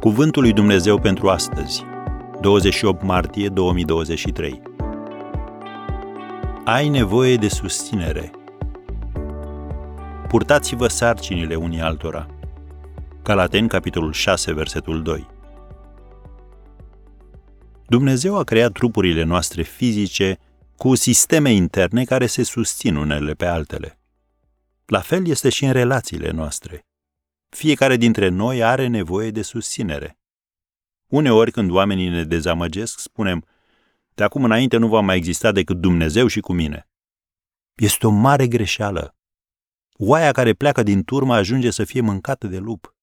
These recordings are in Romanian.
Cuvântul lui Dumnezeu pentru astăzi, 28 martie 2023. Ai nevoie de susținere. Purtați-vă sarcinile unii altora. Galaten, capitolul 6, versetul 2. Dumnezeu a creat trupurile noastre fizice cu sisteme interne care se susțin unele pe altele. La fel este și în relațiile noastre. Fiecare dintre noi are nevoie de susținere. Uneori, când oamenii ne dezamăgesc, spunem, de acum înainte nu va mai exista decât Dumnezeu și cu mine. Este o mare greșeală. Oaia care pleacă din turmă ajunge să fie mâncată de lup.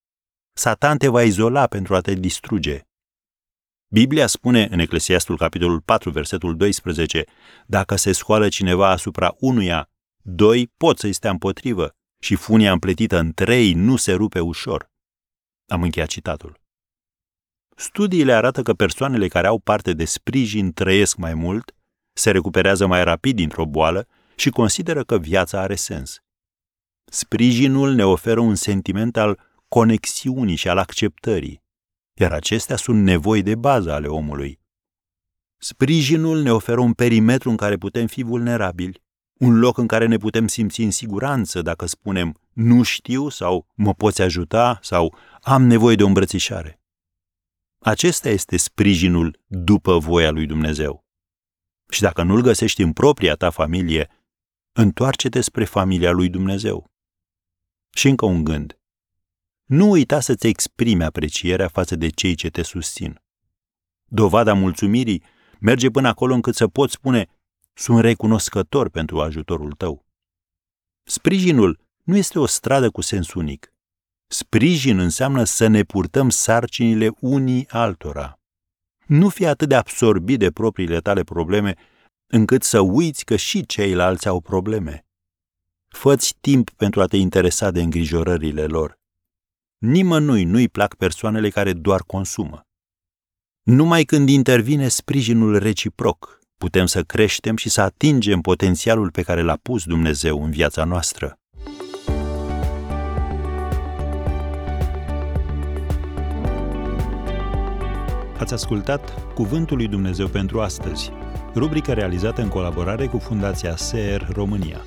Satan te va izola pentru a te distruge. Biblia spune în Eclesiastul capitolul 4, versetul 12, dacă se scoală cineva asupra unuia, doi pot să-i stea împotrivă și funia împletită în trei nu se rupe ușor. Am încheiat citatul. Studiile arată că persoanele care au parte de sprijin trăiesc mai mult, se recuperează mai rapid dintr-o boală și consideră că viața are sens. Sprijinul ne oferă un sentiment al conexiunii și al acceptării, iar acestea sunt nevoi de bază ale omului. Sprijinul ne oferă un perimetru în care putem fi vulnerabili, un loc în care ne putem simți în siguranță dacă spunem nu știu sau mă poți ajuta sau am nevoie de o îmbrățișare. Acesta este sprijinul după voia lui Dumnezeu. Și dacă nu-l găsești în propria ta familie, întoarce-te spre familia lui Dumnezeu. Și încă un gând. Nu uita să-ți exprimi aprecierea față de cei ce te susțin. Dovada mulțumirii merge până acolo încât să poți spune sunt recunoscător pentru ajutorul tău. Sprijinul nu este o stradă cu sens unic. Sprijin înseamnă să ne purtăm sarcinile unii altora. Nu fi atât de absorbit de propriile tale probleme încât să uiți că și ceilalți au probleme. Făți timp pentru a te interesa de îngrijorările lor. Nimănui nu-i plac persoanele care doar consumă. Numai când intervine sprijinul reciproc, putem să creștem și să atingem potențialul pe care l-a pus Dumnezeu în viața noastră. Ați ascultat Cuvântul lui Dumnezeu pentru astăzi, rubrica realizată în colaborare cu Fundația SER România.